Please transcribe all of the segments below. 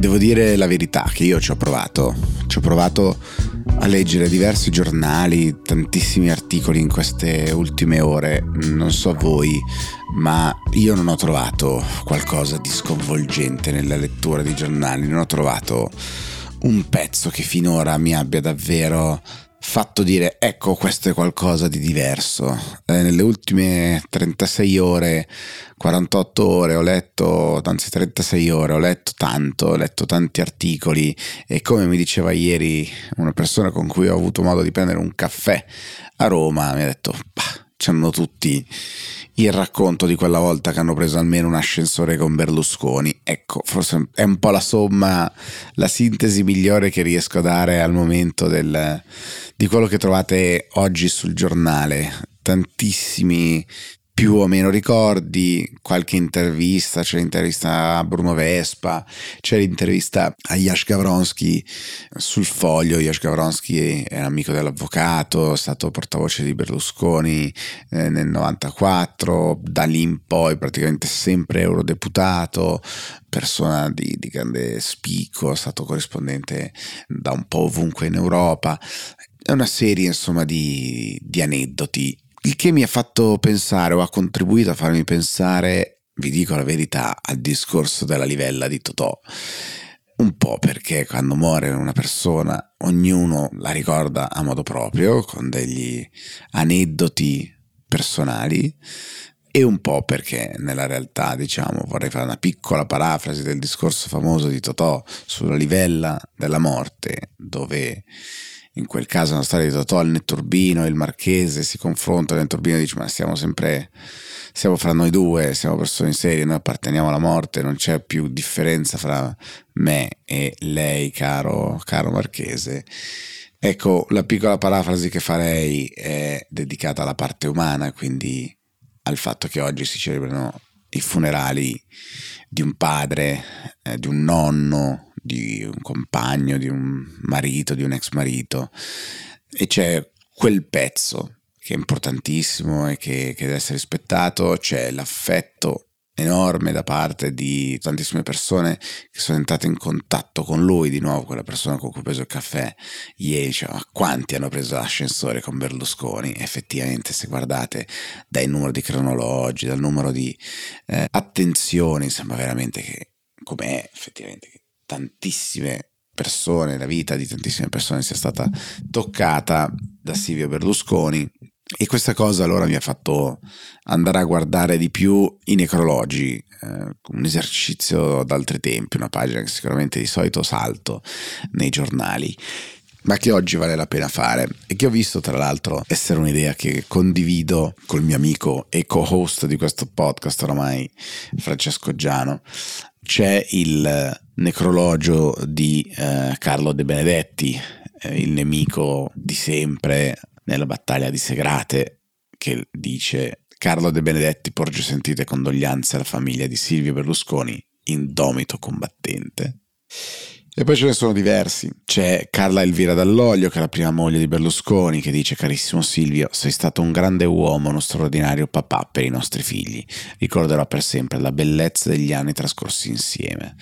Devo dire la verità che io ci ho provato, ci ho provato a leggere diversi giornali, tantissimi articoli in queste ultime ore, non so voi, ma io non ho trovato qualcosa di sconvolgente nella lettura di giornali, non ho trovato un pezzo che finora mi abbia davvero fatto dire ecco questo è qualcosa di diverso. Eh, nelle ultime 36 ore, 48 ore ho letto, anzi 36 ore, ho letto tanto, ho letto tanti articoli e come mi diceva ieri una persona con cui ho avuto modo di prendere un caffè a Roma mi ha detto c'hanno tutti il racconto di quella volta che hanno preso almeno un ascensore con Berlusconi. Ecco, forse è un po' la somma, la sintesi migliore che riesco a dare al momento del, di quello che trovate oggi sul giornale. Tantissimi più o meno ricordi, qualche intervista, c'è l'intervista a Bruno Vespa, c'è l'intervista a Yash Gavronsky sul foglio, Yash Gavronsky è amico dell'avvocato, è stato portavoce di Berlusconi eh, nel 94, da lì in poi praticamente sempre eurodeputato, persona di, di grande spicco, è stato corrispondente da un po' ovunque in Europa, è una serie insomma di, di aneddoti il che mi ha fatto pensare o ha contribuito a farmi pensare, vi dico la verità, al discorso della livella di Totò. Un po' perché quando muore una persona ognuno la ricorda a modo proprio, con degli aneddoti personali, e un po' perché nella realtà, diciamo, vorrei fare una piccola parafrasi del discorso famoso di Totò sulla livella della morte, dove in quel caso una storia di Totò, il Netturbino il Marchese si confrontano, il Netturbino dice ma stiamo sempre, siamo fra noi due, siamo persone serie, noi apparteniamo alla morte, non c'è più differenza fra me e lei, caro, caro Marchese. Ecco, la piccola parafrasi che farei è dedicata alla parte umana, quindi al fatto che oggi si celebrano i funerali di un padre, eh, di un nonno, di un compagno, di un marito, di un ex marito e c'è quel pezzo che è importantissimo e che, che deve essere rispettato, c'è l'affetto enorme da parte di tantissime persone che sono entrate in contatto con lui, di nuovo quella persona con cui ho preso il caffè ieri, diceva ma quanti hanno preso l'ascensore con Berlusconi? Effettivamente se guardate dai numeri di cronologi, dal numero di eh, attenzioni, sembra veramente che com'è effettivamente che tantissime persone, la vita di tantissime persone sia stata toccata da Silvio Berlusconi e questa cosa allora mi ha fatto andare a guardare di più i necrologi, eh, un esercizio d'altri tempi, una pagina che sicuramente di solito salto nei giornali ma che oggi vale la pena fare e che ho visto tra l'altro essere un'idea che condivido col mio amico e co-host di questo podcast oramai Francesco Giano c'è il necrologio di eh, Carlo De Benedetti, eh, il nemico di sempre nella battaglia di Segrate, che dice Carlo De Benedetti porge sentite condoglianze alla famiglia di Silvio Berlusconi, indomito combattente. E poi ce ne sono diversi. C'è Carla Elvira Dall'Olio, che è la prima moglie di Berlusconi, che dice: Carissimo Silvio, sei stato un grande uomo, uno straordinario papà per i nostri figli. Ricorderò per sempre la bellezza degli anni trascorsi insieme.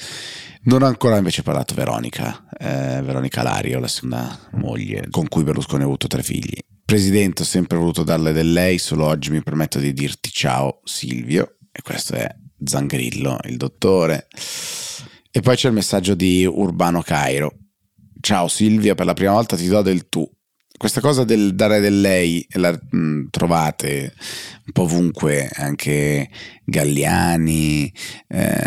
Non ha ancora invece parlato Veronica, eh, Veronica Lario, la seconda moglie, con cui Berlusconi ha avuto tre figli. Presidente, ho sempre voluto darle del lei, solo oggi mi permetto di dirti ciao Silvio. E questo è Zangrillo, il dottore. E poi c'è il messaggio di Urbano Cairo. Ciao Silvia, per la prima volta ti do del tu. Questa cosa del dare del lei la mm, trovate un po' ovunque, anche Galliani eh,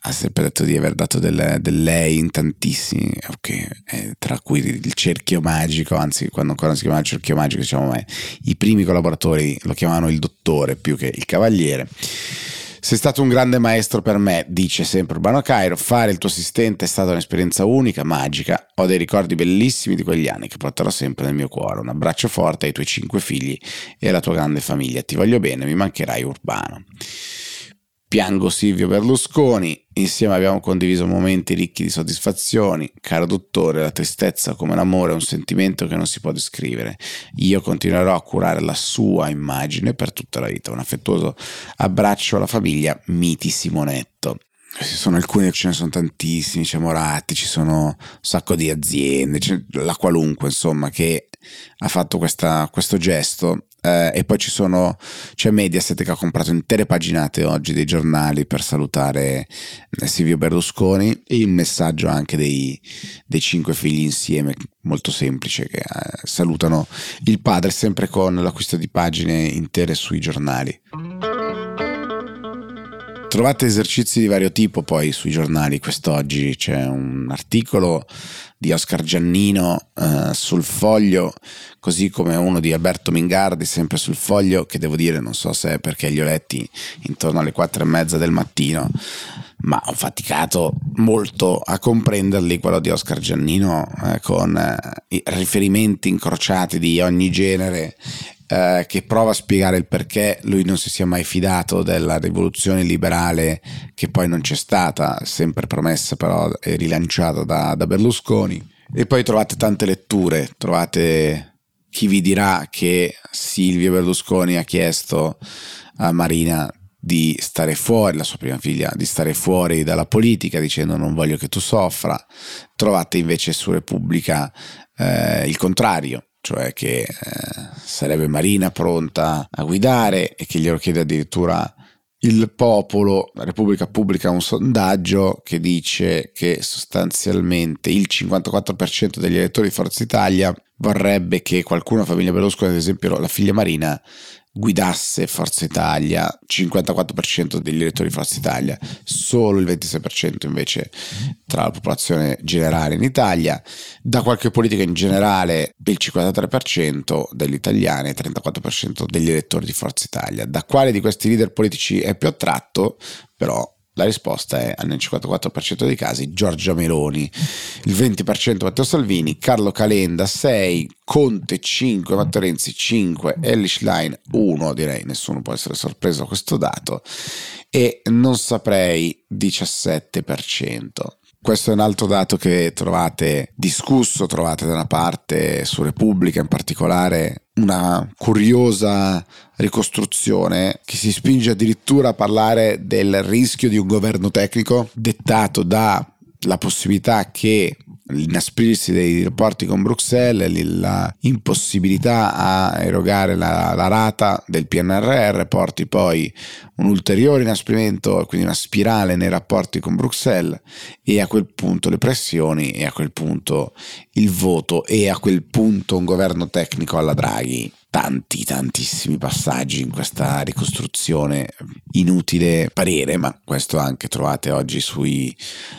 ha sempre detto di aver dato del, del lei in tantissimi, okay, eh, tra cui il cerchio magico, anzi quando ancora non si chiamava il cerchio magico, diciamo, ma i primi collaboratori lo chiamavano il dottore più che il cavaliere. Sei stato un grande maestro per me, dice sempre Urbano Cairo. Fare il tuo assistente è stata un'esperienza unica, magica. Ho dei ricordi bellissimi di quegli anni che porterò sempre nel mio cuore. Un abbraccio forte ai tuoi cinque figli e alla tua grande famiglia. Ti voglio bene, mi mancherai Urbano. Piango Silvio Berlusconi, insieme abbiamo condiviso momenti ricchi di soddisfazioni. Caro dottore, la tristezza come l'amore è un sentimento che non si può descrivere. Io continuerò a curare la sua immagine per tutta la vita. Un affettuoso abbraccio alla famiglia Miti Simonetto. ci sono alcuni, ce ne sono tantissimi, c'è Moratti, ci sono un sacco di aziende, la qualunque insomma che ha fatto questa, questo gesto eh, e poi ci sono, c'è Mediaset che ha comprato intere paginate oggi dei giornali per salutare eh, Silvio Berlusconi e il messaggio anche dei, dei cinque figli insieme, molto semplice, che eh, salutano il padre sempre con l'acquisto di pagine intere sui giornali. Trovate esercizi di vario tipo poi sui giornali, quest'oggi c'è un articolo di Oscar Giannino eh, sul foglio, così come uno di Alberto Mingardi sempre sul foglio, che devo dire non so se è perché li ho letti intorno alle quattro e mezza del mattino, ma ho faticato molto a comprenderli, quello di Oscar Giannino eh, con eh, riferimenti incrociati di ogni genere eh, che prova a spiegare il perché lui non si sia mai fidato della rivoluzione liberale che poi non c'è stata, sempre promessa però e rilanciata da, da Berlusconi. E poi trovate tante letture, trovate chi vi dirà che Silvio Berlusconi ha chiesto a Marina di stare fuori, la sua prima figlia, di stare fuori dalla politica dicendo non voglio che tu soffra. Trovate invece su Repubblica eh, il contrario, cioè che eh, sarebbe Marina pronta a guidare e che glielo chiede addirittura il popolo, la Repubblica pubblica un sondaggio che dice che sostanzialmente il 54% degli elettori di Forza Italia vorrebbe che qualcuno, famiglia Berlusconi, ad esempio la figlia Marina, guidasse Forza Italia, 54% degli elettori di Forza Italia, solo il 26% invece tra la popolazione generale in Italia, da qualche politica in generale il 53% degli italiani e il 34% degli elettori di Forza Italia. Da quale di questi leader politici è più attratto? Però la risposta è nel 54% dei casi Giorgia Meloni, il 20% Matteo Salvini, Carlo Calenda 6, Conte 5, Matteo Renzi 5, Ellis Line 1, direi nessuno può essere sorpreso da questo dato, e non saprei 17%. Questo è un altro dato che trovate discusso, trovate da una parte su Repubblica in particolare una curiosa ricostruzione che si spinge addirittura a parlare del rischio di un governo tecnico dettato dalla possibilità che l'inasprirsi dei rapporti con Bruxelles, la impossibilità a erogare la, la, rata del PNRR porti poi un ulteriore inasprimento, quindi una spirale nei rapporti con Bruxelles e a quel punto le pressioni e a quel punto il voto e a quel punto un governo tecnico alla Draghi tanti, tantissimi passaggi in questa ricostruzione. Inutile parere, ma questo anche trovate oggi sui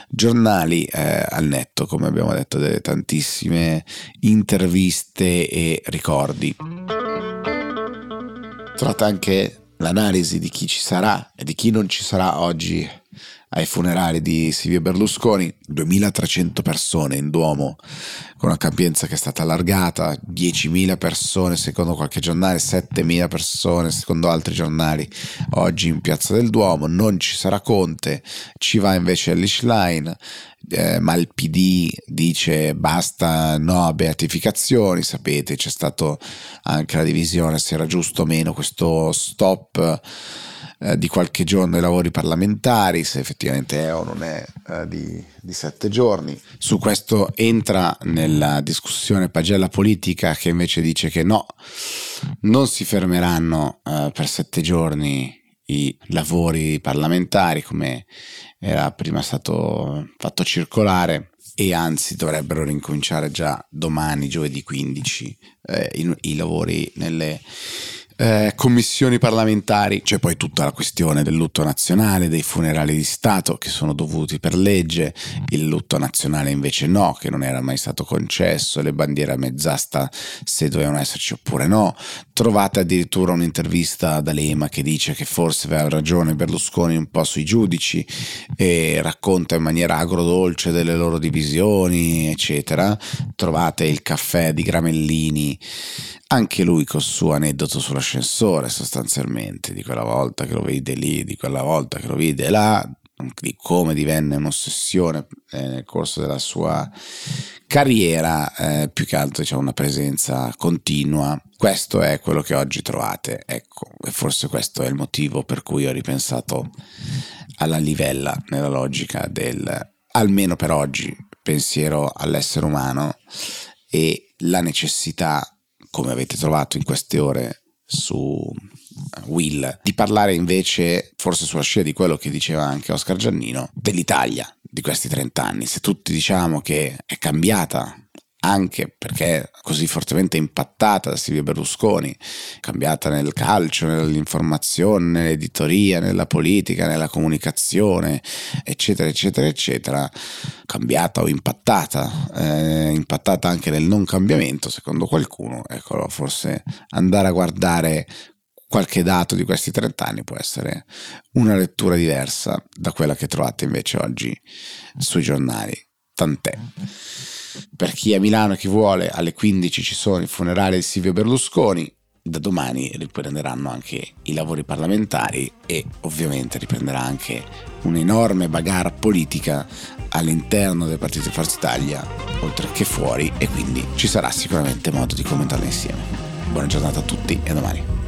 giornali eh, al netto, come abbiamo detto, delle tantissime interviste e ricordi. Trovate anche l'analisi di chi ci sarà e di chi non ci sarà oggi ai funerali di Silvio Berlusconi, 2300 persone in Duomo con una capienza che è stata allargata, 10.000 persone secondo qualche giornale, 7.000 persone secondo altri giornali oggi in Piazza del Duomo, non ci sarà Conte, ci va invece Lischlein, eh, ma il PD dice basta no beatificazioni, sapete c'è stata anche la divisione se era giusto o meno questo stop eh, di qualche giorno ai lavori parlamentari, se effettivamente è o non è eh, di, di, sette giorni. Su questo entra nella discussione pagella politica che invece dice che no, non si fermeranno eh, per sette giorni i lavori parlamentari come era prima stato fatto circolare e anzi dovrebbero rincominciare già domani, giovedì 15, eh, i, i lavori nelle eh, commissioni parlamentari, c'è poi tutta la questione del lutto nazionale, dei funerali di Stato che sono dovuti per legge, il lutto nazionale invece no, che non era mai stato concesso, le bandiere a mezz'asta se dovevano esserci oppure no. Trovate addirittura un'intervista da Lema che dice che forse aveva ragione Berlusconi un po' sui giudici e racconta in maniera agrodolce delle loro divisioni, eccetera. Trovate il caffè di Gramellini anche lui col suo aneddoto sull'ascensore sostanzialmente, di quella volta che lo vide lì, di quella volta che lo vide là, di come divenne un'ossessione eh, nel corso della sua carriera, eh, più che altro diciamo una presenza continua. Questo è quello che oggi trovate, ecco, e forse questo è il motivo per cui ho ripensato alla livella nella logica del, almeno per oggi, pensiero all'essere umano e la necessità, come avete trovato in queste ore su Will, di parlare invece, forse sulla scia di quello che diceva anche Oscar Giannino, dell'Italia di questi 30 anni. Se tutti diciamo che è cambiata anche perché così fortemente impattata da Silvio Berlusconi, cambiata nel calcio, nell'informazione, nell'editoria, nella politica, nella comunicazione, eccetera, eccetera, eccetera, cambiata o impattata, eh, impattata anche nel non cambiamento, secondo qualcuno, ecco, forse andare a guardare qualche dato di questi 30 anni può essere una lettura diversa da quella che trovate invece oggi sui giornali. Tant'è. Per chi è a Milano e chi vuole, alle 15 ci sono i funerali di Silvio Berlusconi. Da domani riprenderanno anche i lavori parlamentari e ovviamente riprenderà anche un'enorme bagarre politica all'interno del partito di Forza Italia, oltre che fuori, e quindi ci sarà sicuramente modo di commentarla insieme. Buona giornata a tutti e a domani.